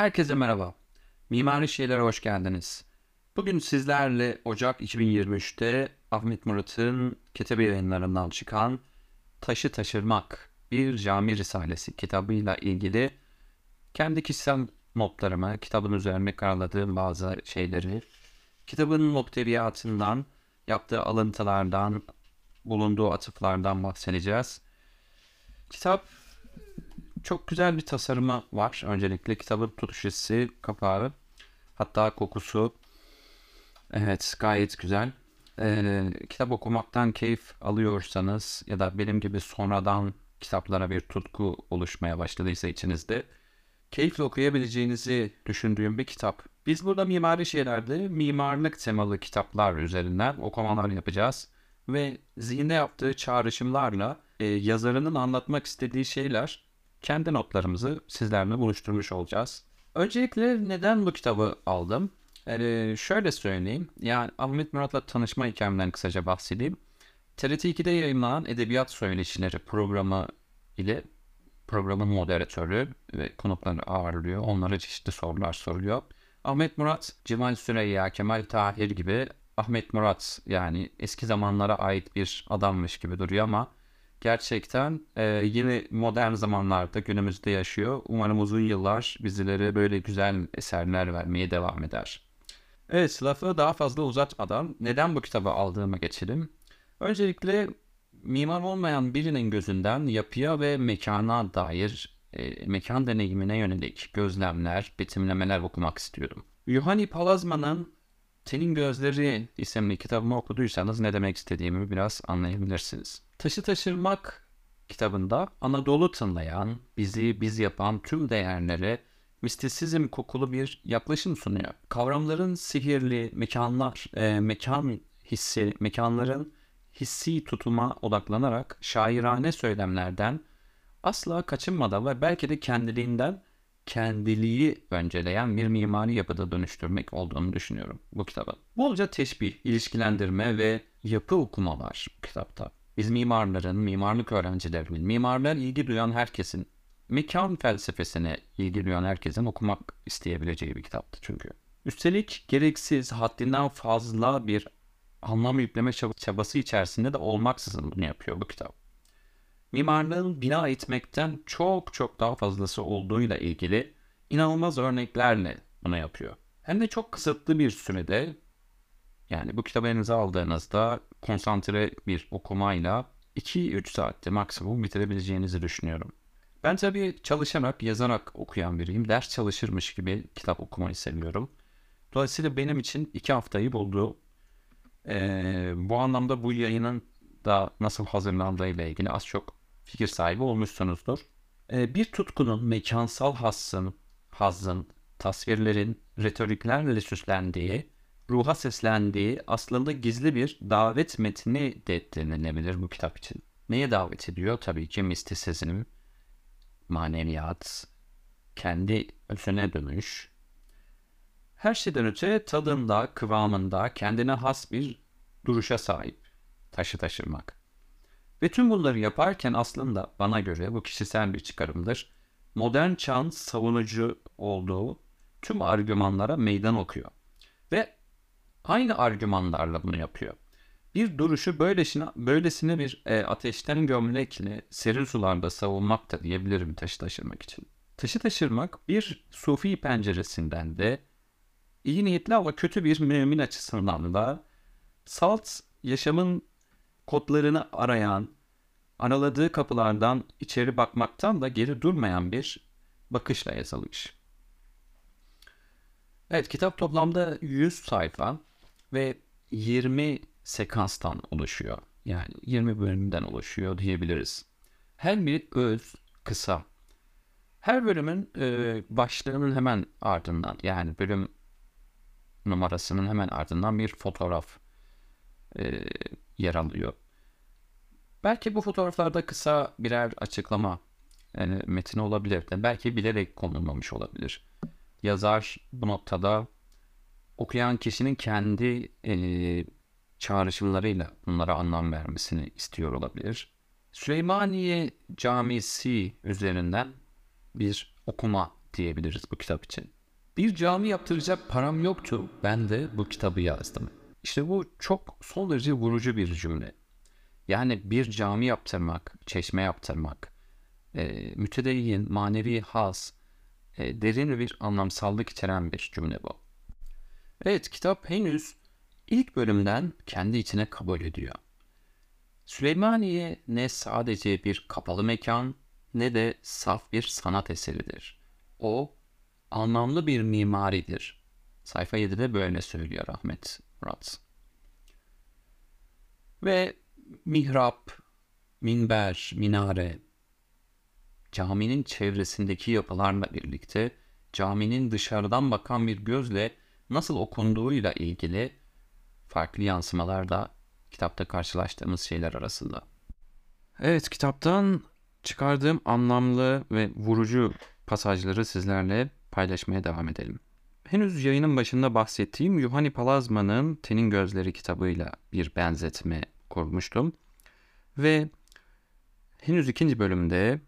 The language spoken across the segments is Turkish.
Herkese merhaba. Mimari Şeylere hoş geldiniz. Bugün sizlerle Ocak 2023'te Ahmet Murat'ın Ketebe yayınlarından çıkan Taşı Taşırmak Bir Cami Risalesi kitabıyla ilgili kendi kişisel notlarımı, kitabın üzerine karaladığım bazı şeyleri, kitabın muhteviyatından, yaptığı alıntılardan, bulunduğu atıflardan bahsedeceğiz. Kitap çok güzel bir tasarımı var. Öncelikle kitabın tutuş hissi, kapağı, hatta kokusu. Evet, gayet güzel. Ee, kitap okumaktan keyif alıyorsanız ya da benim gibi sonradan kitaplara bir tutku oluşmaya başladıysa içinizde keyifle okuyabileceğinizi düşündüğüm bir kitap. Biz burada mimari şeylerde mimarlık temalı kitaplar üzerinden okumalar yapacağız ve zihinde yaptığı çağrışımlarla e, yazarının anlatmak istediği şeyler kendi notlarımızı sizlerle buluşturmuş olacağız. Öncelikle neden bu kitabı aldım? Yani şöyle söyleyeyim. Yani Ahmet Murat'la tanışma hikayemden kısaca bahsedeyim. TRT 2'de yayınlanan Edebiyat Söyleşileri programı ile programın moderatörü ve konukları ağırlıyor. Onlara çeşitli sorular soruyor. Ahmet Murat, Cemal Süreyya, Kemal Tahir gibi Ahmet Murat yani eski zamanlara ait bir adammış gibi duruyor ama gerçekten e, yine modern zamanlarda günümüzde yaşıyor. Umarım uzun yıllar bizlere böyle güzel eserler vermeye devam eder. Evet lafı daha fazla uzatmadan neden bu kitabı aldığıma geçelim. Öncelikle mimar olmayan birinin gözünden yapıya ve mekana dair e, mekan deneyimine yönelik gözlemler, betimlemeler okumak istiyorum. Yuhani Palazman'ın Senin Gözleri isimli kitabımı okuduysanız ne demek istediğimi biraz anlayabilirsiniz. Taşı Taşırmak kitabında Anadolu tınlayan, bizi biz yapan tüm değerlere mistisizm kokulu bir yaklaşım sunuyor. Kavramların sihirli mekanlar, e, mekan hissi, mekanların hissi tutuma odaklanarak şairane söylemlerden asla kaçınmadan ve belki de kendiliğinden kendiliği önceleyen bir mimari yapıda dönüştürmek olduğunu düşünüyorum bu kitabın. Bolca teşbih, ilişkilendirme ve yapı okuma var kitapta. Biz mimarların, mimarlık öğrencilerinin, mimarlar ilgi duyan herkesin, mekan felsefesine ilgi duyan herkesin okumak isteyebileceği bir kitaptı çünkü. Üstelik gereksiz, haddinden fazla bir anlam yükleme çabası içerisinde de olmaksızın bunu yapıyor bu kitap. Mimarlığın bina etmekten çok çok daha fazlası olduğuyla ilgili inanılmaz örneklerle bunu yapıyor. Hem de çok kısıtlı bir sürede yani bu kitabı elinize aldığınızda konsantre bir okumayla 2-3 saatte maksimum bitirebileceğinizi düşünüyorum. Ben tabii çalışarak, yazarak okuyan biriyim. Ders çalışırmış gibi kitap okumayı seviyorum. Dolayısıyla benim için 2 haftayı buldu. Ee, bu anlamda bu yayının da nasıl hazırlandığı ile ilgili az çok fikir sahibi olmuşsunuzdur. Ee, bir tutkunun mekansal hassın, hazzın, tasvirlerin retoriklerle süslendiği, ruha seslendiği aslında gizli bir davet metni de denilebilir bu kitap için. Neye davet ediyor? Tabii ki mistisizm, maneviyat, kendi özüne dönüş. Her şeyden öte tadında, kıvamında kendine has bir duruşa sahip taşı taşırmak. Ve tüm bunları yaparken aslında bana göre bu kişisel bir çıkarımdır. Modern çağın savunucu olduğu tüm argümanlara meydan okuyor. Ve aynı argümanlarla bunu yapıyor. Bir duruşu böylesine, böylesine bir e, ateşten gömlekle serin sularda savunmak da diyebilirim taşı taşırmak için. Taşı taşırmak bir sufi penceresinden de iyi niyetli ama kötü bir mümin açısından da salt yaşamın kodlarını arayan, araladığı kapılardan içeri bakmaktan da geri durmayan bir bakışla yazılmış. Evet kitap toplamda 100 sayfa ve 20 sekanstan oluşuyor. Yani 20 bölümden oluşuyor diyebiliriz. Her biri öz, kısa. Her bölümün e, başlığının hemen ardından yani bölüm numarasının hemen ardından bir fotoğraf e, yer alıyor. Belki bu fotoğraflarda kısa birer açıklama yani metin olabilir de belki bilerek konulmamış olabilir. Yazar bu noktada okuyan kişinin kendi e, çağrışımlarıyla bunlara anlam vermesini istiyor olabilir. Süleymaniye Camisi üzerinden bir okuma diyebiliriz bu kitap için. Bir cami yaptıracak param yoktu. Ben de bu kitabı yazdım. İşte bu çok son derece vurucu bir cümle. Yani bir cami yaptırmak, çeşme yaptırmak, e, mütedeyyin, manevi has, e, derin bir anlamsallık içeren bir cümle bu. Evet, kitap henüz ilk bölümden kendi içine kabul ediyor. Süleymaniye ne sadece bir kapalı mekan ne de saf bir sanat eseridir. O anlamlı bir mimaridir. Sayfa 7'de böyle söylüyor Ahmet Murat. Ve mihrap, minber, minare, caminin çevresindeki yapılarla birlikte caminin dışarıdan bakan bir gözle nasıl okunduğuyla ilgili farklı yansımalar da kitapta karşılaştığımız şeyler arasında. Evet kitaptan çıkardığım anlamlı ve vurucu pasajları sizlerle paylaşmaya devam edelim. Henüz yayının başında bahsettiğim Yuhani Palazma'nın Tenin Gözleri kitabıyla bir benzetme kurmuştum. Ve henüz ikinci bölümde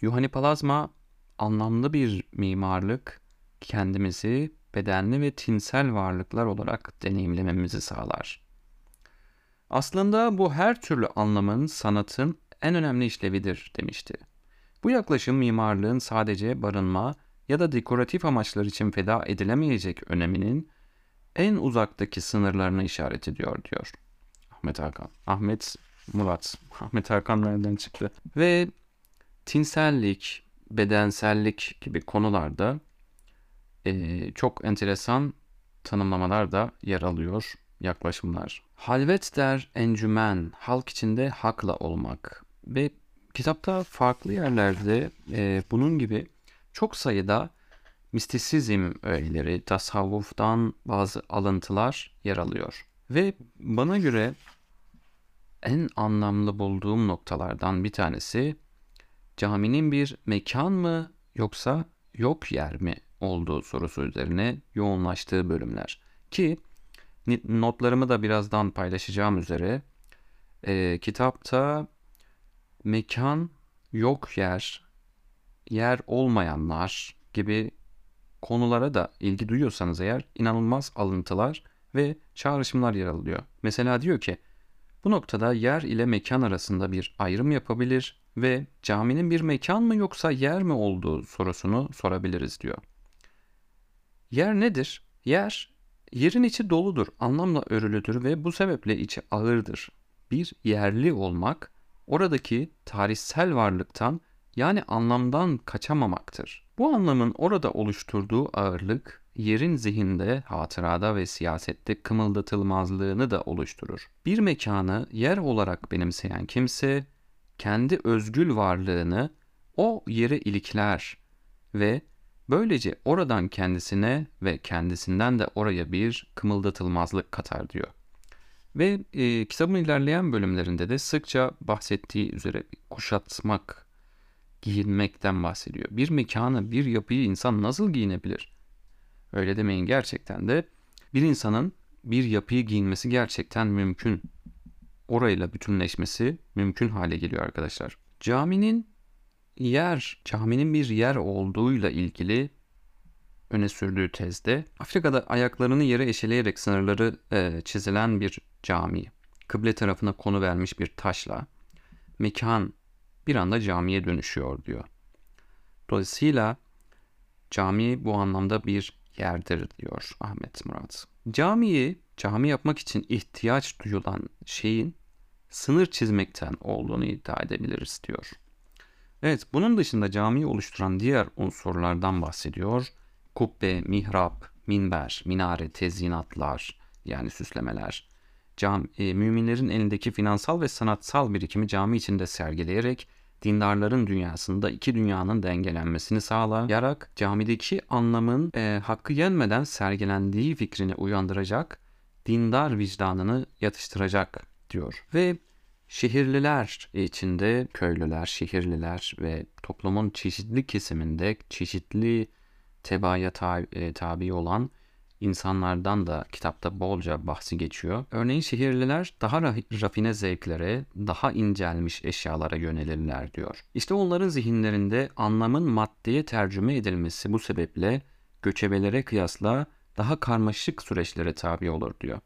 Yuhani Palazma anlamlı bir mimarlık kendimizi bedenli ve tinsel varlıklar olarak deneyimlememizi sağlar. Aslında bu her türlü anlamın sanatın en önemli işlevidir demişti. Bu yaklaşım mimarlığın sadece barınma ya da dekoratif amaçlar için feda edilemeyecek öneminin en uzaktaki sınırlarını işaret ediyor diyor. Ahmet Hakan. Ahmet Murat. Ahmet Hakan nereden çıktı? Ve tinsellik, bedensellik gibi konularda e, çok enteresan tanımlamalar da yer alıyor, yaklaşımlar. Halvet der encümen, halk içinde hakla olmak ve kitapta farklı yerlerde e, bunun gibi çok sayıda mistisizm öğeleri, tasavvuftan bazı alıntılar yer alıyor. Ve bana göre en anlamlı bulduğum noktalardan bir tanesi caminin bir mekan mı yoksa yok yer mi olduğu sorusu üzerine yoğunlaştığı bölümler. Ki notlarımı da birazdan paylaşacağım üzere e, kitapta mekan, yok yer, yer olmayanlar gibi konulara da ilgi duyuyorsanız eğer inanılmaz alıntılar ve çağrışımlar yer alıyor. Mesela diyor ki bu noktada yer ile mekan arasında bir ayrım yapabilir ve caminin bir mekan mı yoksa yer mi olduğu sorusunu sorabiliriz diyor. Yer nedir? Yer, yerin içi doludur, anlamla örülüdür ve bu sebeple içi ağırdır. Bir yerli olmak, oradaki tarihsel varlıktan yani anlamdan kaçamamaktır. Bu anlamın orada oluşturduğu ağırlık, yerin zihinde, hatırada ve siyasette kımıldatılmazlığını da oluşturur. Bir mekanı yer olarak benimseyen kimse, kendi özgül varlığını o yere ilikler ve böylece oradan kendisine ve kendisinden de oraya bir kımıldatılmazlık katar diyor. Ve e, kitabın ilerleyen bölümlerinde de sıkça bahsettiği üzere kuşatmak, giyinmekten bahsediyor. Bir mekanı, bir yapıyı insan nasıl giyinebilir? Öyle demeyin gerçekten de bir insanın bir yapıyı giyinmesi gerçekten mümkün. Orayla bütünleşmesi mümkün hale geliyor arkadaşlar. Caminin yer, caminin bir yer olduğuyla ilgili öne sürdüğü tezde Afrika'da ayaklarını yere eşeleyerek sınırları e, çizilen bir cami, kıble tarafına konu vermiş bir taşla mekan bir anda camiye dönüşüyor diyor. Dolayısıyla cami bu anlamda bir yerdir diyor Ahmet Murat. Camiyi cami yapmak için ihtiyaç duyulan şeyin sınır çizmekten olduğunu iddia edebiliriz diyor. Evet bunun dışında camiyi oluşturan diğer unsurlardan bahsediyor. Kubbe, mihrap, minber, minare, tezyinatlar yani süslemeler. Cam, e, müminlerin elindeki finansal ve sanatsal birikimi cami içinde sergileyerek dindarların dünyasında iki dünyanın dengelenmesini sağlayarak camideki anlamın e, hakkı yenmeden sergilendiği fikrini uyandıracak, dindar vicdanını yatıştıracak diyor. Ve şehirliler içinde köylüler, şehirliler ve toplumun çeşitli kesiminde çeşitli tebaaya tabi, e, tabi olan insanlardan da kitapta bolca bahsi geçiyor. Örneğin şehirliler daha ra- rafine zevklere, daha incelmiş eşyalara yönelirler diyor. İşte onların zihinlerinde anlamın maddeye tercüme edilmesi bu sebeple göçebelere kıyasla daha karmaşık süreçlere tabi olur diyor.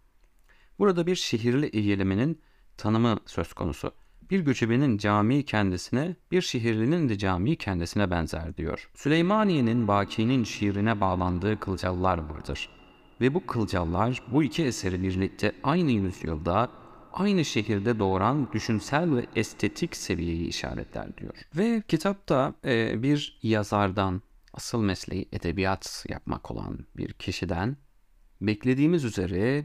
Burada bir şehirli eğiliminin tanımı söz konusu. Bir göçebenin camii kendisine, bir şehirlinin de camii kendisine benzer diyor. Süleymaniye'nin Baki'nin şiirine bağlandığı kılcallar vardır. Ve bu kılcallar bu iki eseri birlikte aynı yüzyılda, aynı şehirde doğuran düşünsel ve estetik seviyeyi işaretler diyor. Ve kitapta e, bir yazardan, asıl mesleği edebiyat yapmak olan bir kişiden beklediğimiz üzere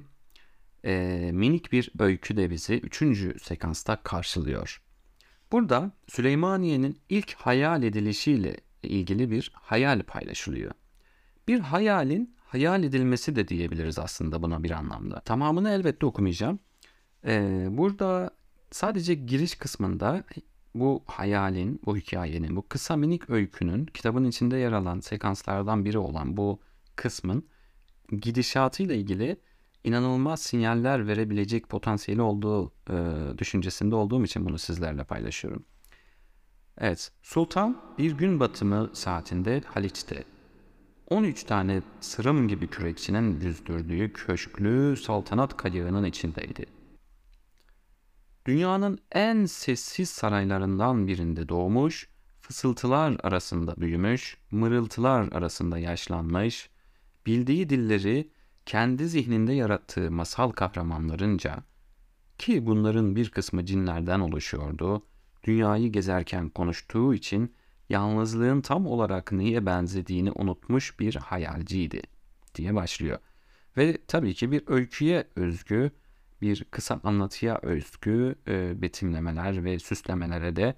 e, minik bir öykü de bizi 3. sekansta karşılıyor. Burada Süleymaniye'nin ilk hayal edilişiyle ilgili bir hayal paylaşılıyor. Bir hayalin hayal edilmesi de diyebiliriz aslında buna bir anlamda. Tamamını elbette okumayacağım. Ee, burada sadece giriş kısmında bu hayalin, bu hikayenin, bu kısa minik öykünün kitabın içinde yer alan sekanslardan biri olan bu kısmın gidişatıyla ilgili inanılmaz sinyaller verebilecek potansiyeli olduğu e, düşüncesinde olduğum için bunu sizlerle paylaşıyorum. Evet, Sultan bir gün batımı saatinde Haliç'te 13 tane sırım gibi kürekçinin yüzdürdüğü köşklü saltanat kayığının içindeydi. Dünyanın en sessiz saraylarından birinde doğmuş, fısıltılar arasında büyümüş, mırıltılar arasında yaşlanmış, bildiği dilleri kendi zihninde yarattığı masal kahramanlarınca ki bunların bir kısmı cinlerden oluşuyordu, dünyayı gezerken konuştuğu için yalnızlığın tam olarak neye benzediğini unutmuş bir hayalciydi diye başlıyor. Ve tabii ki bir öyküye özgü, bir kısa anlatıya özgü e, betimlemeler ve süslemelere de,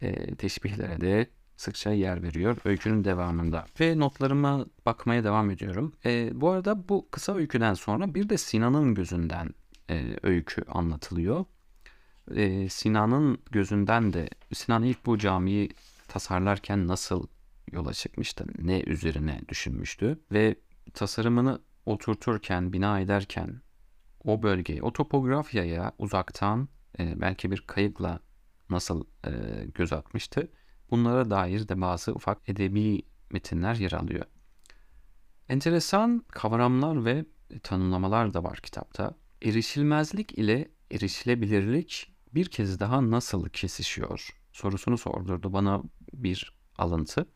e, teşbihlere de sıkça yer veriyor öykünün devamında. Ve notlarıma bakmaya devam ediyorum. E, bu arada bu kısa öyküden sonra bir de Sinan'ın gözünden e, öykü anlatılıyor. E, Sinan'ın gözünden de Sinan ilk bu camiyi tasarlarken nasıl yola çıkmıştı, ne üzerine düşünmüştü ve tasarımını oturturken, bina ederken o bölgeye, o topografyaya uzaktan e, belki bir kayıkla nasıl e, göz atmıştı. Bunlara dair de bazı ufak edebi metinler yer alıyor. Enteresan kavramlar ve tanımlamalar da var kitapta. Erişilmezlik ile erişilebilirlik bir kez daha nasıl kesişiyor sorusunu sordurdu bana bir alıntı.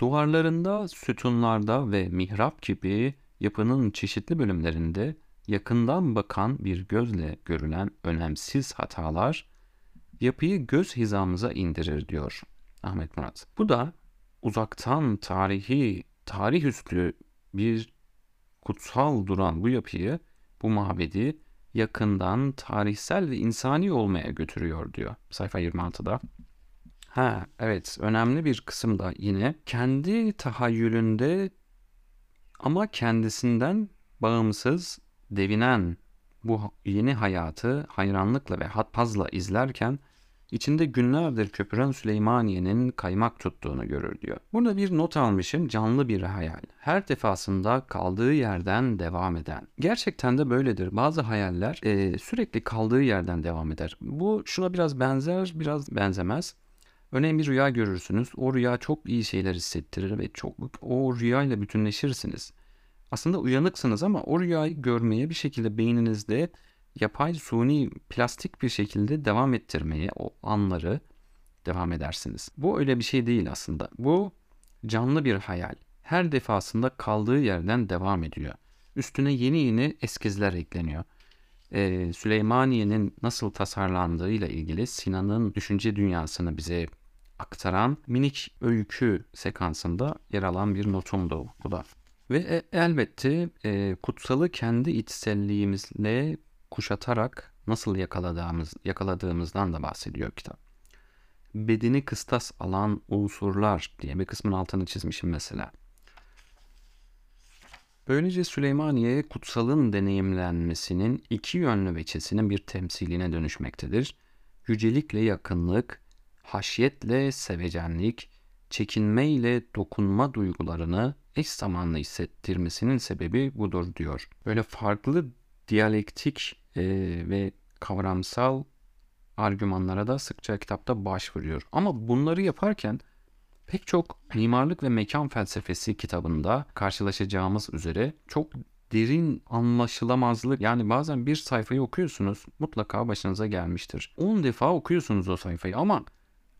Duvarlarında, sütunlarda ve mihrap gibi yapının çeşitli bölümlerinde yakından bakan bir gözle görülen önemsiz hatalar yapıyı göz hizamıza indirir diyor Ahmet Murat. Bu da uzaktan tarihi, tarih üstü bir kutsal duran bu yapıyı, bu mabedi yakından tarihsel ve insani olmaya götürüyor diyor sayfa 26'da. Ha evet önemli bir kısım da yine kendi tahayyülünde ama kendisinden bağımsız devinen bu yeni hayatı hayranlıkla ve hatpazla izlerken içinde günlerdir köpüren Süleymaniye'nin kaymak tuttuğunu görür diyor. Burada bir not almışım canlı bir hayal. Her defasında kaldığı yerden devam eden. Gerçekten de böyledir. Bazı hayaller e, sürekli kaldığı yerden devam eder. Bu şuna biraz benzer biraz benzemez. Örneğin bir rüya görürsünüz. O rüya çok iyi şeyler hissettirir ve çok o rüyayla bütünleşirsiniz. Aslında uyanıksınız ama o rüyayı görmeye bir şekilde beyninizde yapay, suni, plastik bir şekilde devam ettirmeye o anları devam edersiniz. Bu öyle bir şey değil aslında. Bu canlı bir hayal. Her defasında kaldığı yerden devam ediyor. Üstüne yeni yeni eskizler ekleniyor. Ee, Süleymaniye'nin nasıl tasarlandığıyla ilgili Sinan'ın düşünce dünyasını bize aktaran minik öykü sekansında yer alan bir notumdu bu da. Ve e, elbette e, kutsalı kendi içselliğimizle kuşatarak nasıl yakaladığımız, yakaladığımızdan da bahsediyor kitap. Bedeni kıstas alan unsurlar diye bir kısmın altını çizmişim mesela. Böylece Süleymaniye kutsalın deneyimlenmesinin iki yönlü veçesinin bir temsiline dönüşmektedir. Yücelikle yakınlık, haşyetle sevecenlik, çekinme ile dokunma duygularını eş zamanlı hissettirmesinin sebebi budur diyor. Böyle farklı diyalektik e, ve kavramsal argümanlara da sıkça kitapta başvuruyor. Ama bunları yaparken pek çok mimarlık ve mekan felsefesi kitabında karşılaşacağımız üzere çok derin anlaşılamazlık yani bazen bir sayfayı okuyorsunuz mutlaka başınıza gelmiştir. 10 defa okuyorsunuz o sayfayı ama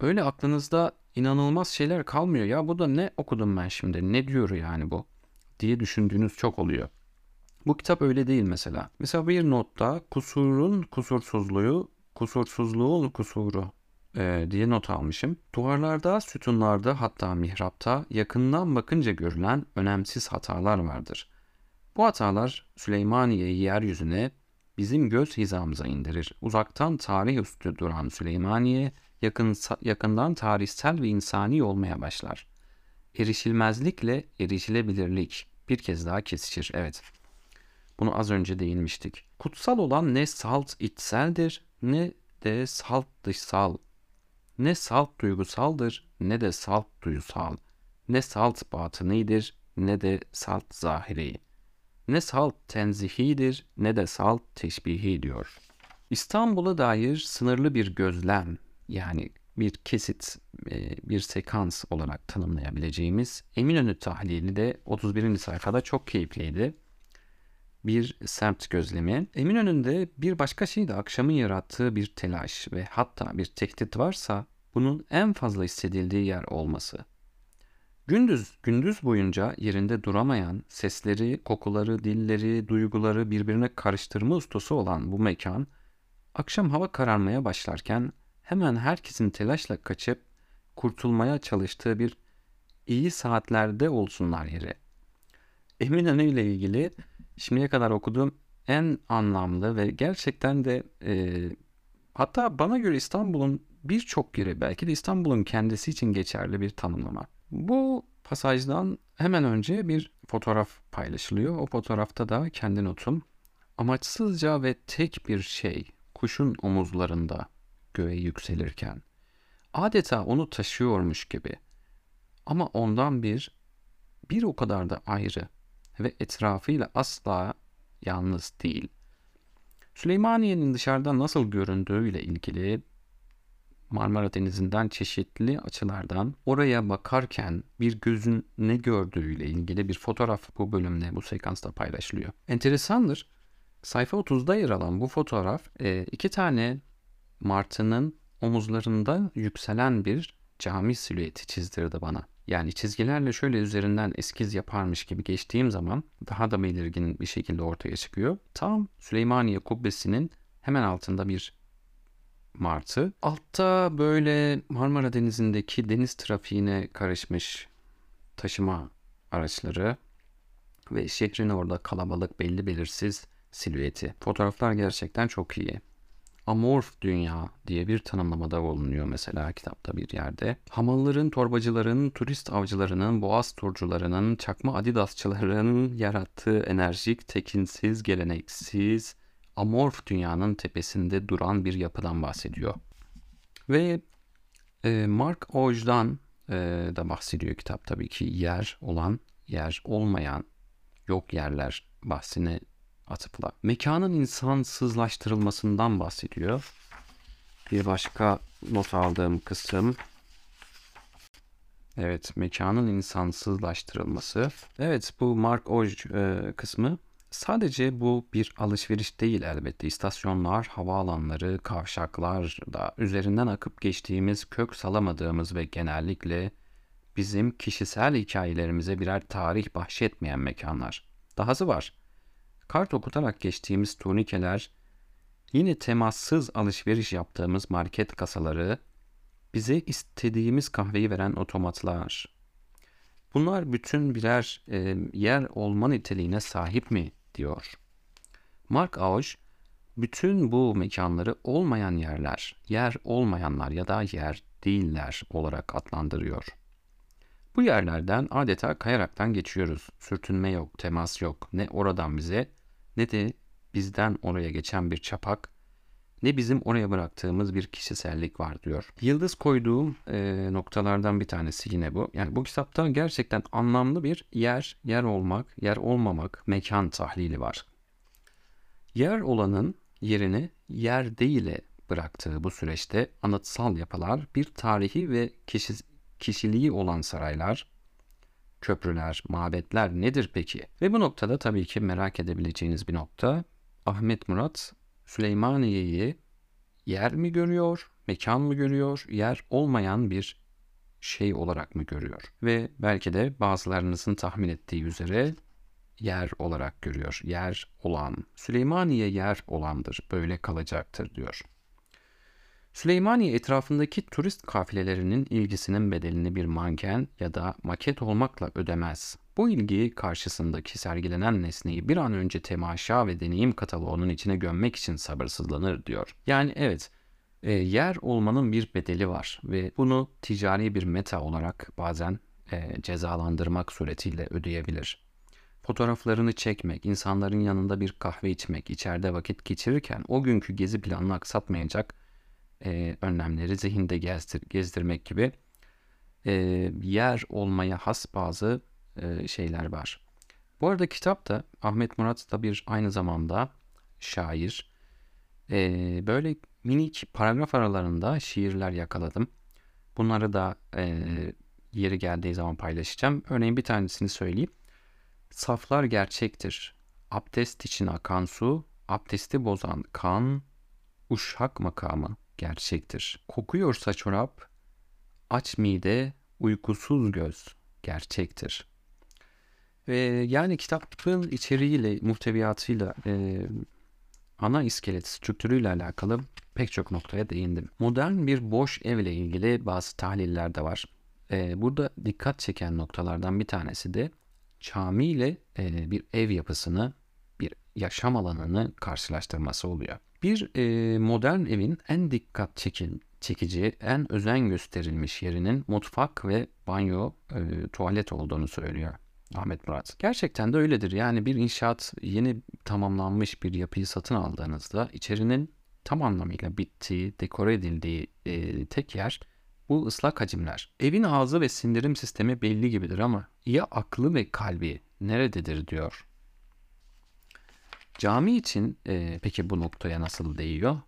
öyle aklınızda inanılmaz şeyler kalmıyor. Ya bu da ne okudum ben şimdi ne diyor yani bu diye düşündüğünüz çok oluyor. Bu kitap öyle değil mesela. Mesela bir notta kusurun kusursuzluğu, kusursuzluğun kusuru e, diye not almışım. Duvarlarda, sütunlarda hatta mihrapta yakından bakınca görülen önemsiz hatalar vardır. Bu hatalar Süleymaniye'yi yeryüzüne bizim göz hizamıza indirir. Uzaktan tarih üstü duran Süleymaniye yakın, yakından tarihsel ve insani olmaya başlar. Erişilmezlikle erişilebilirlik bir kez daha kesişir. Evet. Bunu az önce değinmiştik. Kutsal olan ne salt içseldir ne de salt dışsal. Ne salt duygusaldır ne de salt duysal. Ne salt batınidir ne de salt zahiri. Ne salt tenzihidir ne de salt teşbihi diyor. İstanbul'a dair sınırlı bir gözlem yani bir kesit, e, bir sekans olarak tanımlayabileceğimiz Eminönü tahlili de 31. sayfada çok keyifliydi. Bir semt gözlemi. Eminönü'nde bir başka şey de akşamın yarattığı bir telaş ve hatta bir tehdit varsa bunun en fazla hissedildiği yer olması. Gündüz, gündüz boyunca yerinde duramayan, sesleri, kokuları, dilleri, duyguları birbirine karıştırma ustası olan bu mekan, akşam hava kararmaya başlarken hemen herkesin telaşla kaçıp kurtulmaya çalıştığı bir iyi saatlerde olsunlar yeri. Eminönü ile ilgili şimdiye kadar okuduğum en anlamlı ve gerçekten de e, hatta bana göre İstanbul'un birçok yeri belki de İstanbul'un kendisi için geçerli bir tanımlama. Bu pasajdan hemen önce bir fotoğraf paylaşılıyor. O fotoğrafta da kendi notum. Amaçsızca ve tek bir şey kuşun omuzlarında göğe yükselirken. Adeta onu taşıyormuş gibi. Ama ondan bir, bir o kadar da ayrı ve etrafıyla asla yalnız değil. Süleymaniye'nin dışarıdan nasıl göründüğüyle ilgili Marmara Denizi'nden çeşitli açılardan oraya bakarken bir gözün ne gördüğüyle ilgili bir fotoğraf bu bölümde, bu sekansta paylaşılıyor. Enteresandır. Sayfa 30'da yer alan bu fotoğraf e, iki tane martının omuzlarında yükselen bir cami silüeti çizdirdi bana. Yani çizgilerle şöyle üzerinden eskiz yaparmış gibi geçtiğim zaman daha da belirgin bir şekilde ortaya çıkıyor. Tam Süleymaniye kubbesinin hemen altında bir martı. Altta böyle Marmara Denizi'ndeki deniz trafiğine karışmış taşıma araçları ve şehrin orada kalabalık belli belirsiz silüeti. Fotoğraflar gerçekten çok iyi amorf dünya diye bir tanımlamada bulunuyor mesela kitapta bir yerde. Hamalların, torbacıların, turist avcılarının, boğaz turcularının, çakma adidasçıların yarattığı enerjik, tekinsiz, geleneksiz, amorf dünyanın tepesinde duran bir yapıdan bahsediyor. Ve e, Mark Oj'dan e, da bahsediyor kitap tabii ki yer olan, yer olmayan, yok yerler bahsine atıfla. Mekanın insansızlaştırılmasından bahsediyor. Bir başka not aldığım kısım Evet, mekanın insansızlaştırılması. Evet, bu Mark Oj e, kısmı sadece bu bir alışveriş değil elbette. İstasyonlar, havaalanları, kavşaklar da üzerinden akıp geçtiğimiz, kök salamadığımız ve genellikle bizim kişisel hikayelerimize birer tarih bahşetmeyen mekanlar. Dahası var. Kart okutarak geçtiğimiz turnikeler, yine temassız alışveriş yaptığımız market kasaları, bize istediğimiz kahveyi veren otomatlar. Bunlar bütün birer e, yer olma niteliğine sahip mi diyor. Mark Ausch, bütün bu mekanları olmayan yerler, yer olmayanlar ya da yer değiller olarak adlandırıyor. Bu yerlerden adeta kayaraktan geçiyoruz. Sürtünme yok, temas yok. Ne oradan bize ne de bizden oraya geçen bir çapak, ne bizim oraya bıraktığımız bir kişisellik var diyor. Yıldız koyduğum e, noktalardan bir tanesi yine bu. Yani bu kitapta gerçekten anlamlı bir yer, yer olmak, yer olmamak, mekan tahlili var. Yer olanın yerini yer değile bıraktığı bu süreçte anıtsal yapılar, bir tarihi ve kişi, kişiliği olan saraylar, köprüler, mabetler nedir peki? Ve bu noktada tabii ki merak edebileceğiniz bir nokta Ahmet Murat Süleymaniye'yi yer mi görüyor, mekan mı görüyor, yer olmayan bir şey olarak mı görüyor? Ve belki de bazılarınızın tahmin ettiği üzere yer olarak görüyor. Yer olan. Süleymaniye yer olandır. Böyle kalacaktır diyor. Süleymaniye etrafındaki turist kafilelerinin ilgisinin bedelini bir manken ya da maket olmakla ödemez. Bu ilgi karşısındaki sergilenen nesneyi bir an önce temaşa ve deneyim kataloğunun içine gömmek için sabırsızlanır diyor. Yani evet e, yer olmanın bir bedeli var ve bunu ticari bir meta olarak bazen e, cezalandırmak suretiyle ödeyebilir. Fotoğraflarını çekmek, insanların yanında bir kahve içmek, içeride vakit geçirirken o günkü gezi planını aksatmayacak e, önlemleri zihinde gezdir, gezdirmek gibi e, yer olmaya has bazı e, şeyler var. Bu arada kitap da Ahmet Murat da bir aynı zamanda şair. E, böyle minik paragraf aralarında şiirler yakaladım. Bunları da e, yeri geldiği zaman paylaşacağım. Örneğin bir tanesini söyleyeyim. Saflar gerçektir. Abdest için akan su, abdesti bozan kan, uşak makamı gerçektir. Kokuyorsa çorap, aç mide, uykusuz göz gerçektir. Ve yani kitabın içeriğiyle, muhteviyatıyla, e, ana iskelet strüktürüyle alakalı pek çok noktaya değindim. Modern bir boş evle ilgili bazı tahliller de var. E, burada dikkat çeken noktalardan bir tanesi de cami ile e, bir ev yapısını, bir yaşam alanını karşılaştırması oluyor. Bir e, modern evin en dikkat çekin, çekici, en özen gösterilmiş yerinin mutfak ve banyo, e, tuvalet olduğunu söylüyor Ahmet Murat. Gerçekten de öyledir. Yani bir inşaat yeni tamamlanmış bir yapıyı satın aldığınızda içerinin tam anlamıyla bittiği, dekore edildiği e, tek yer bu ıslak hacimler. Evin ağzı ve sindirim sistemi belli gibidir ama ya aklı ve kalbi nerededir diyor. Cami için e, peki bu noktaya nasıl değiyor?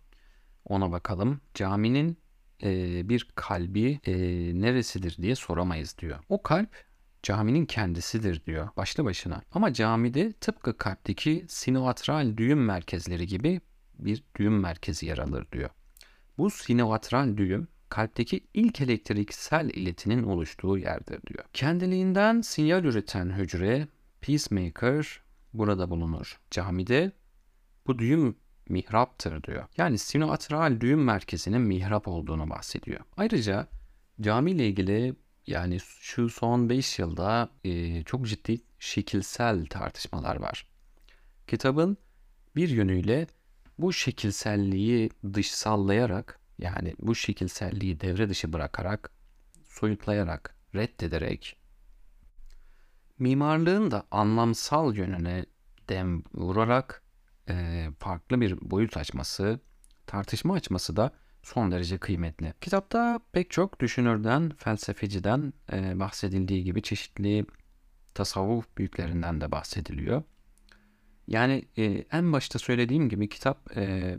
Ona bakalım. Caminin e, bir kalbi e, neresidir diye soramayız diyor. O kalp caminin kendisidir diyor başlı başına. Ama camide tıpkı kalpteki sinoatral düğüm merkezleri gibi bir düğüm merkezi yer alır diyor. Bu sinoatral düğüm kalpteki ilk elektriksel iletinin oluştuğu yerdir diyor. Kendiliğinden sinyal üreten hücre, pacemaker burada bulunur. Camide bu düğüm mihraptır diyor. Yani sinoatral düğüm merkezinin mihrap olduğunu bahsediyor. Ayrıca cami ile ilgili yani şu son 5 yılda e, çok ciddi şekilsel tartışmalar var. Kitabın bir yönüyle bu şekilselliği dışsallayarak yani bu şekilselliği devre dışı bırakarak, soyutlayarak, reddederek mimarlığın da anlamsal yönüne dem vurarak e, farklı bir boyut açması, tartışma açması da son derece kıymetli. Kitapta pek çok düşünürden, felsefeciden e, bahsedildiği gibi çeşitli tasavvuf büyüklerinden de bahsediliyor. Yani e, en başta söylediğim gibi kitap e,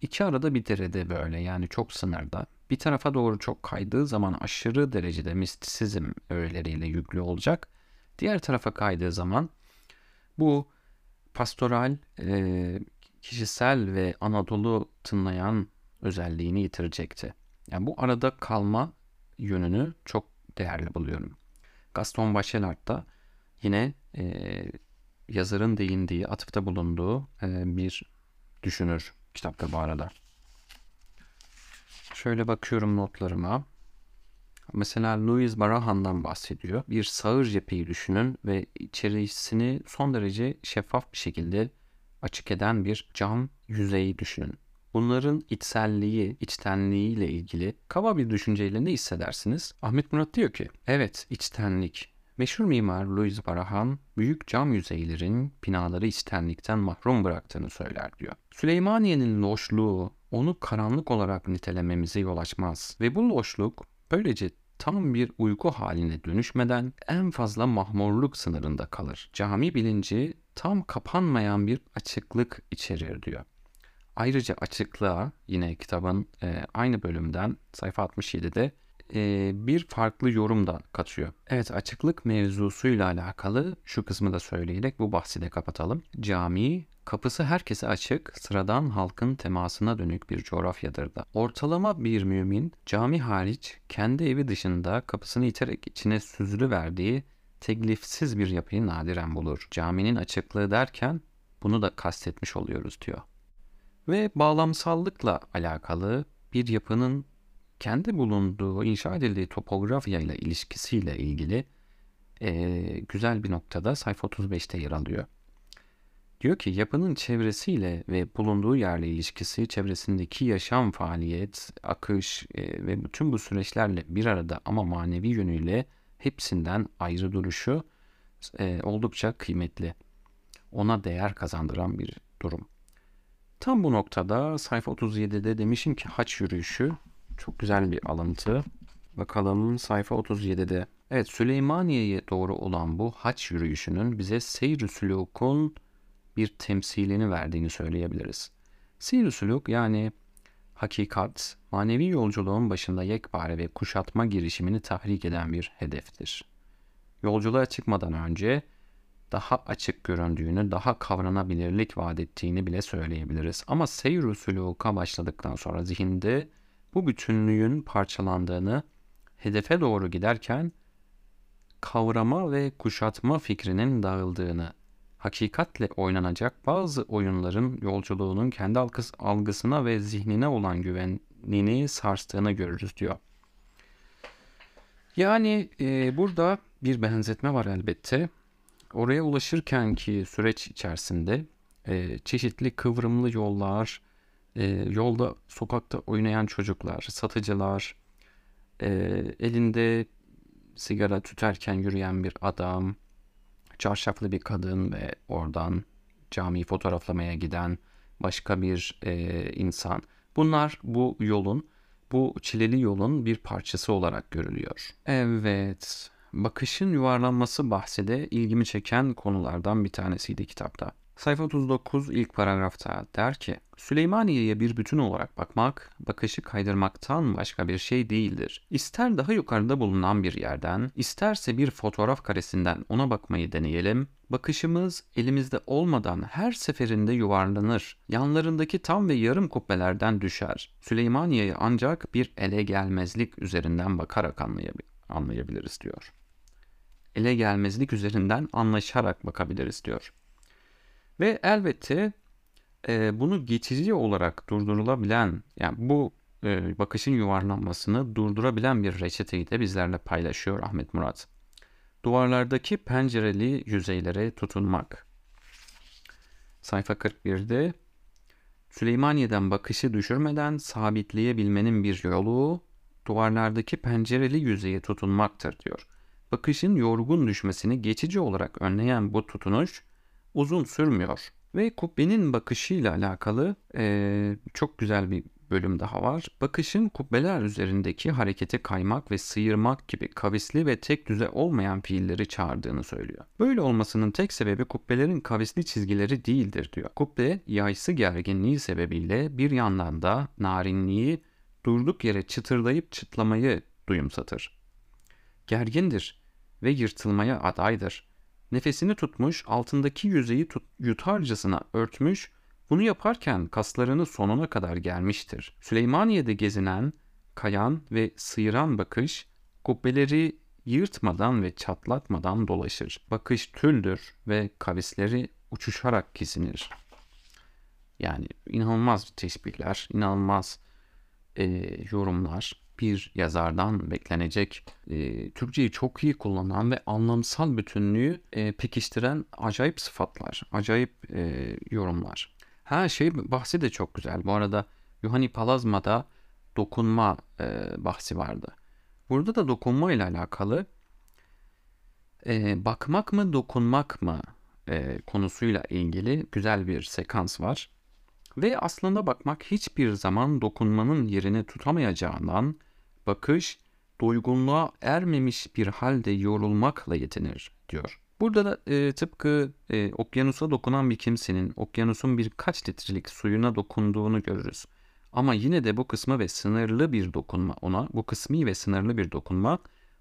iki arada bir derede böyle yani çok sınırda. Bir tarafa doğru çok kaydığı zaman aşırı derecede mistisizm öğeleriyle yüklü olacak. Diğer tarafa kaydığı zaman bu pastoral, e, kişisel ve Anadolu tınlayan özelliğini yitirecekti. Yani bu arada kalma yönünü çok değerli buluyorum. Gaston Bachelard da yine e, yazarın değindiği, atıfta bulunduğu e, bir düşünür kitapta bu arada. Şöyle bakıyorum notlarıma. Mesela Louis Barahan'dan bahsediyor. Bir sağır cepheyi düşünün ve içerisini son derece şeffaf bir şekilde açık eden bir cam yüzeyi düşünün. Bunların içselliği, içtenliği ile ilgili kaba bir düşünceyle ne hissedersiniz? Ahmet Murat diyor ki, evet içtenlik Meşhur mimar Louis Barahan, büyük cam yüzeylerin binaları istenlikten mahrum bıraktığını söyler diyor. Süleymaniye'nin loşluğu onu karanlık olarak nitelememize yol açmaz ve bu loşluk böylece tam bir uyku haline dönüşmeden en fazla mahmurluk sınırında kalır. Cami bilinci tam kapanmayan bir açıklık içerir diyor. Ayrıca açıklığa yine kitabın e, aynı bölümden sayfa 67'de e, bir farklı yorum da katıyor. Evet açıklık mevzusuyla alakalı şu kısmı da söyleyerek bu bahsi de kapatalım. Cami kapısı herkese açık, sıradan halkın temasına dönük bir coğrafyadır da. Ortalama bir mümin cami hariç kendi evi dışında kapısını iterek içine süzülü verdiği teklifsiz bir yapıyı nadiren bulur. Caminin açıklığı derken bunu da kastetmiş oluyoruz diyor. Ve bağlamsallıkla alakalı bir yapının kendi bulunduğu, inşa edildiği topografya ile ilişkisiyle ilgili e, güzel bir noktada sayfa 35'te yer alıyor. Diyor ki yapının çevresiyle ve bulunduğu yerle ilişkisi, çevresindeki yaşam, faaliyet, akış e, ve bütün bu süreçlerle bir arada ama manevi yönüyle hepsinden ayrı duruşu e, oldukça kıymetli. Ona değer kazandıran bir durum. Tam bu noktada sayfa 37'de demişim ki haç yürüyüşü çok güzel bir alıntı. Bakalım sayfa 37'de. Evet Süleymaniye'ye doğru olan bu haç yürüyüşünün bize seyr-i sülukun bir temsilini verdiğini söyleyebiliriz. Seyr-i süluk yani hakikat, manevi yolculuğun başında yekpare ve kuşatma girişimini tahrik eden bir hedeftir. Yolculuğa çıkmadan önce daha açık göründüğünü, daha kavranabilirlik vaat ettiğini bile söyleyebiliriz. Ama seyr-i başladıktan sonra zihinde bu bütünlüğün parçalandığını, hedefe doğru giderken kavrama ve kuşatma fikrinin dağıldığını, hakikatle oynanacak bazı oyunların yolculuğunun kendi algısına ve zihnine olan güvenliğini sarstığını görürüz diyor. Yani e, burada bir benzetme var elbette. Oraya ulaşırken ki süreç içerisinde e, çeşitli kıvrımlı yollar, e, yolda sokakta oynayan çocuklar, satıcılar, e, elinde sigara tüterken yürüyen bir adam, çarşaflı bir kadın ve oradan camiyi fotoğraflamaya giden başka bir e, insan. Bunlar bu yolun, bu çileli yolun bir parçası olarak görülüyor. Evet, bakışın yuvarlanması bahsi de ilgimi çeken konulardan bir tanesiydi kitapta. Sayfa 39 ilk paragrafta der ki Süleymaniye'ye bir bütün olarak bakmak, bakışı kaydırmaktan başka bir şey değildir. İster daha yukarıda bulunan bir yerden, isterse bir fotoğraf karesinden ona bakmayı deneyelim, bakışımız elimizde olmadan her seferinde yuvarlanır, yanlarındaki tam ve yarım kubbelerden düşer. Süleymaniye'ye ancak bir ele gelmezlik üzerinden bakarak anlayabiliriz diyor. Ele gelmezlik üzerinden anlaşarak bakabiliriz diyor. Ve elbette e, bunu geçici olarak durdurulabilen yani bu e, bakışın yuvarlanmasını durdurabilen bir reçeteyi de bizlerle paylaşıyor Ahmet Murat. Duvarlardaki pencereli yüzeylere tutunmak. Sayfa 41'de Süleymaniye'den bakışı düşürmeden sabitleyebilmenin bir yolu duvarlardaki pencereli yüzeye tutunmaktır diyor. Bakışın yorgun düşmesini geçici olarak önleyen bu tutunuş uzun sürmüyor. Ve kubbenin bakışıyla alakalı e, çok güzel bir bölüm daha var. Bakışın kubbeler üzerindeki harekete kaymak ve sıyırmak gibi kavisli ve tek düze olmayan fiilleri çağırdığını söylüyor. Böyle olmasının tek sebebi kubbelerin kavisli çizgileri değildir diyor. Kubbe yaysı gerginliği sebebiyle bir yandan da narinliği durduk yere çıtırlayıp çıtlamayı duyumsatır. Gergindir ve yırtılmaya adaydır. Nefesini tutmuş, altındaki yüzeyi tut, yutarcasına örtmüş, bunu yaparken kaslarını sonuna kadar gelmiştir. Süleymaniye'de gezinen, kayan ve sıyıran bakış, kubbeleri yırtmadan ve çatlatmadan dolaşır. Bakış tüldür ve kavisleri uçuşarak kesinir. Yani inanılmaz teşbihler, inanılmaz e, yorumlar bir yazardan beklenecek e, Türkçeyi çok iyi kullanan ve anlamsal bütünlüğü e, pekiştiren acayip sıfatlar, acayip e, yorumlar. Her şey bahsi de çok güzel. Bu arada Yohani Palazma'da dokunma e, bahsi vardı. Burada da dokunma ile alakalı E, bakmak mı dokunmak mı e, konusuyla ilgili güzel bir sekans var. Ve aslında bakmak hiçbir zaman dokunmanın yerini tutamayacağından bakış doygunluğa ermemiş bir halde yorulmakla yetinir diyor. Burada da e, tıpkı e, okyanusa dokunan bir kimsenin okyanusun birkaç litrelik suyuna dokunduğunu görürüz. Ama yine de bu kısmı ve sınırlı bir dokunma ona, bu kısmi ve sınırlı bir dokunma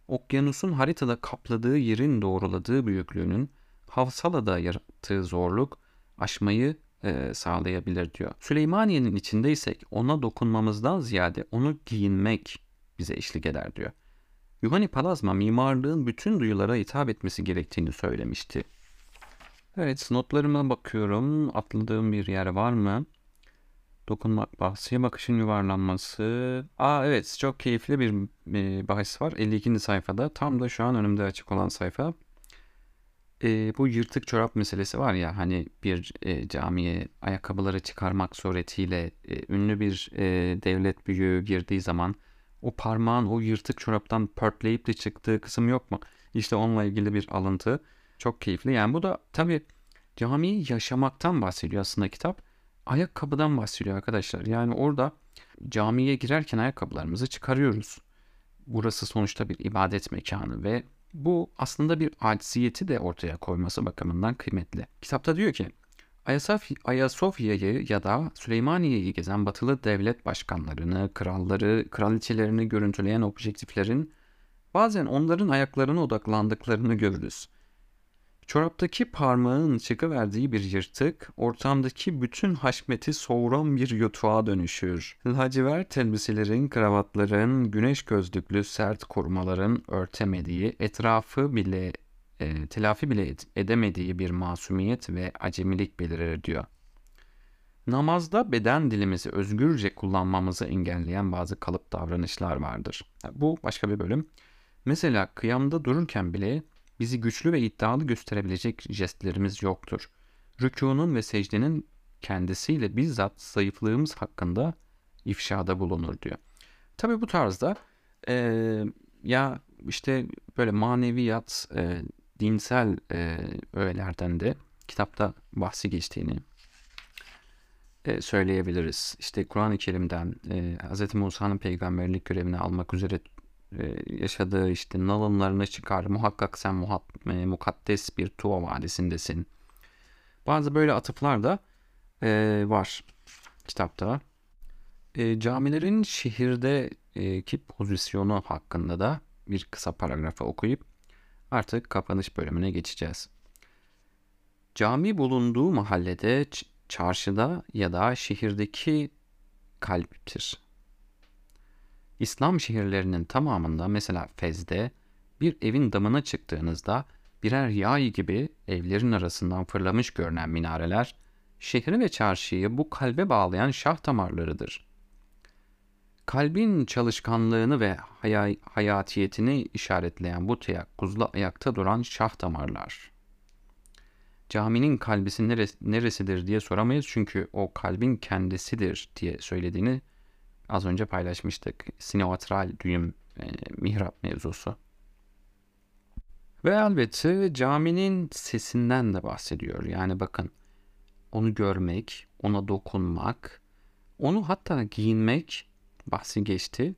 okyanusun haritada kapladığı yerin doğruladığı büyüklüğünün Havsala'da yarattığı zorluk aşmayı e, sağlayabilir diyor. Süleymaniye'nin içindeysek ona dokunmamızdan ziyade onu giyinmek bize eşlik eder diyor. Yuhani Palazma mimarlığın bütün duyulara hitap etmesi gerektiğini söylemişti. Evet notlarıma bakıyorum. Atladığım bir yer var mı? Dokunmak bahsi, bakışın yuvarlanması. Aa evet çok keyifli bir e, bahis var. 52. sayfada. Tam da şu an önümde açık olan sayfa. E, bu yırtık çorap meselesi var ya hani bir e, camiye ayakkabıları çıkarmak suretiyle e, ünlü bir e, devlet büyüğü girdiği zaman o parmağın o yırtık çoraptan pörtleyip de çıktığı kısım yok mu? İşte onunla ilgili bir alıntı. Çok keyifli. Yani bu da tabii camiyi yaşamaktan bahsediyor aslında kitap. Ayakkabıdan bahsediyor arkadaşlar. Yani orada camiye girerken ayakkabılarımızı çıkarıyoruz. Burası sonuçta bir ibadet mekanı ve bu aslında bir acziyeti de ortaya koyması bakımından kıymetli. Kitapta diyor ki Ayasofya'yı ya da Süleymaniye'yi gezen batılı devlet başkanlarını, kralları, kraliçelerini görüntüleyen objektiflerin bazen onların ayaklarına odaklandıklarını görürüz. Çoraptaki parmağın çıkıverdiği bir yırtık, ortamdaki bütün haşmeti soğuran bir yutuğa dönüşür. Lacivert elbiselerin, kravatların, güneş gözlüklü sert korumaların örtemediği, etrafı bile e, telafi bile edemediği bir masumiyet ve acemilik belirir diyor. Namazda beden dilimizi özgürce kullanmamızı engelleyen bazı kalıp davranışlar vardır. Bu başka bir bölüm. Mesela kıyamda dururken bile bizi güçlü ve iddialı gösterebilecek jestlerimiz yoktur. Rükunun ve secdenin kendisiyle bizzat zayıflığımız hakkında ifşada bulunur diyor. Tabi bu tarzda e, ya işte böyle maneviyat, e, dinsel e, öğelerden de kitapta bahsi geçtiğini e, söyleyebiliriz. İşte Kur'an-ı Kerim'den e, Hz. Musa'nın peygamberlik görevini almak üzere yaşadığı işte nalınlarını çıkar. Muhakkak sen muhat, e, mukaddes bir Tuva vadisindesin. Bazı böyle atıflar da e, var kitapta. E, camilerin şehirdeki pozisyonu hakkında da bir kısa paragrafı okuyup Artık kapanış bölümüne geçeceğiz. Cami bulunduğu mahallede, çarşıda ya da şehirdeki kalptir. İslam şehirlerinin tamamında mesela Fez'de bir evin damına çıktığınızda birer yay gibi evlerin arasından fırlamış görünen minareler şehri ve çarşıyı bu kalbe bağlayan şah damarlarıdır kalbin çalışkanlığını ve hay- hayatiyetini işaretleyen bu teyakkuzla ayakta duran şah damarlar. Caminin kalbisi neresi, neresidir diye soramayız çünkü o kalbin kendisidir diye söylediğini az önce paylaşmıştık. Sinevatral düğüm e, mihrap mevzusu. Ve elbette caminin sesinden de bahsediyor. Yani bakın onu görmek, ona dokunmak, onu hatta giyinmek bahsi geçti.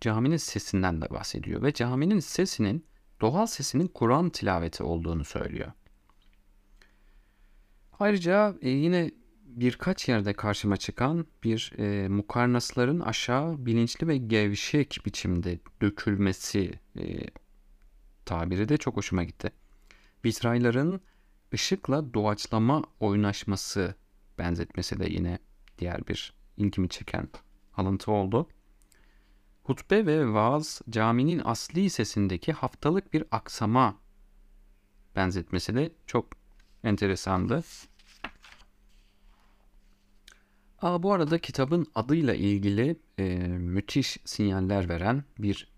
Caminin sesinden de bahsediyor ve caminin sesinin doğal sesinin Kur'an tilaveti olduğunu söylüyor. Ayrıca e, yine birkaç yerde karşıma çıkan bir e, mukarnasların aşağı bilinçli ve gevşek biçimde dökülmesi e, tabiri de çok hoşuma gitti. Vitrayların ışıkla doğaçlama oynaşması benzetmesi de yine diğer bir ilgimi çeken alıntı oldu. Hutbe ve vaaz caminin asli sesindeki haftalık bir aksama benzetmesi de çok enteresandı. Aa, bu arada kitabın adıyla ilgili e, müthiş sinyaller veren bir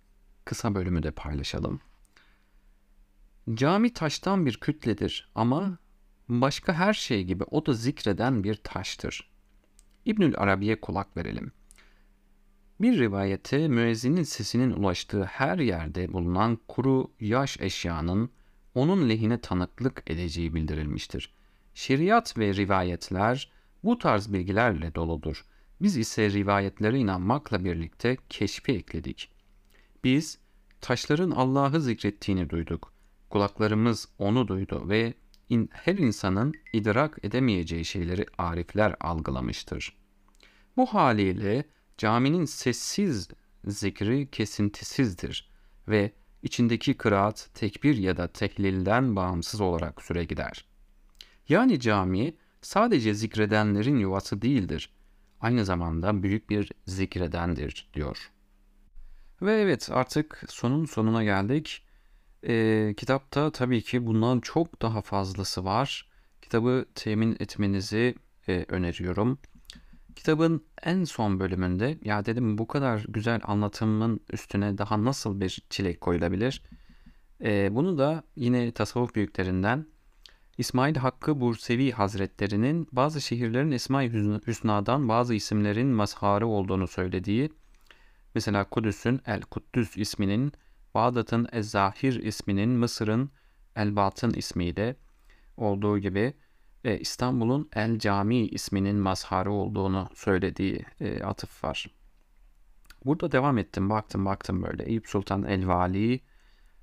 kısa bölümü de paylaşalım. Cami taştan bir kütledir ama başka her şey gibi o da zikreden bir taştır. İbnül Arabi'ye kulak verelim. Bir rivayette müezzinin sesinin ulaştığı her yerde bulunan kuru yaş eşyanın onun lehine tanıklık edeceği bildirilmiştir. Şeriat ve rivayetler bu tarz bilgilerle doludur. Biz ise rivayetlere inanmakla birlikte keşfi ekledik. Biz taşların Allah'ı zikrettiğini duyduk. Kulaklarımız onu duydu ve in, her insanın idrak edemeyeceği şeyleri arifler algılamıştır. Bu haliyle caminin sessiz zikri kesintisizdir ve içindeki kıraat tekbir ya da tehlilden bağımsız olarak süre gider. Yani cami sadece zikredenlerin yuvası değildir. Aynı zamanda büyük bir zikredendir diyor. Ve evet artık sonun sonuna geldik. Ee, kitapta tabii ki bundan çok daha fazlası var. Kitabı temin etmenizi e, öneriyorum. Kitabın en son bölümünde ya dedim bu kadar güzel anlatımın üstüne daha nasıl bir çilek koyulabilir? Ee, bunu da yine tasavvuf büyüklerinden İsmail Hakkı Bursevi Hazretlerinin bazı şehirlerin Esma-i Hüsna'dan bazı isimlerin mazharı olduğunu söylediği, mesela Kudüs'ün El Kuddüs isminin, Bağdat'ın Ez-Zahir isminin, Mısır'ın El Batın ismiyle olduğu gibi e, İstanbul'un El Cami isminin mazharı olduğunu söylediği e, atıf var. Burada devam ettim, baktım baktım böyle. Eyüp Sultan El Vali,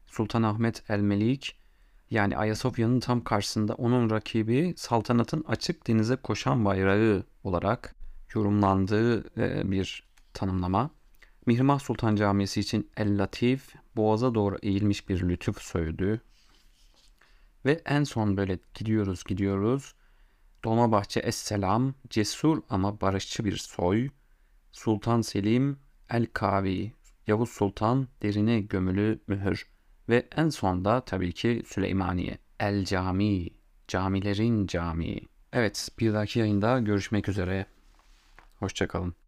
Sultan Ahmet El Melik, yani Ayasofya'nın tam karşısında onun rakibi saltanatın açık denize koşan bayrağı olarak yorumlandığı e, bir tanımlama. Mihrimah Sultan Camisi için El Latif, boğaza doğru eğilmiş bir lütuf söyledi. Ve en son böyle gidiyoruz gidiyoruz. Dolmabahçe Esselam, cesur ama barışçı bir soy. Sultan Selim, El Kavi, Yavuz Sultan, derine gömülü mühür. Ve en sonda tabii ki Süleymaniye. El Cami, camilerin camii. Evet bir dahaki yayında görüşmek üzere. Hoşçakalın.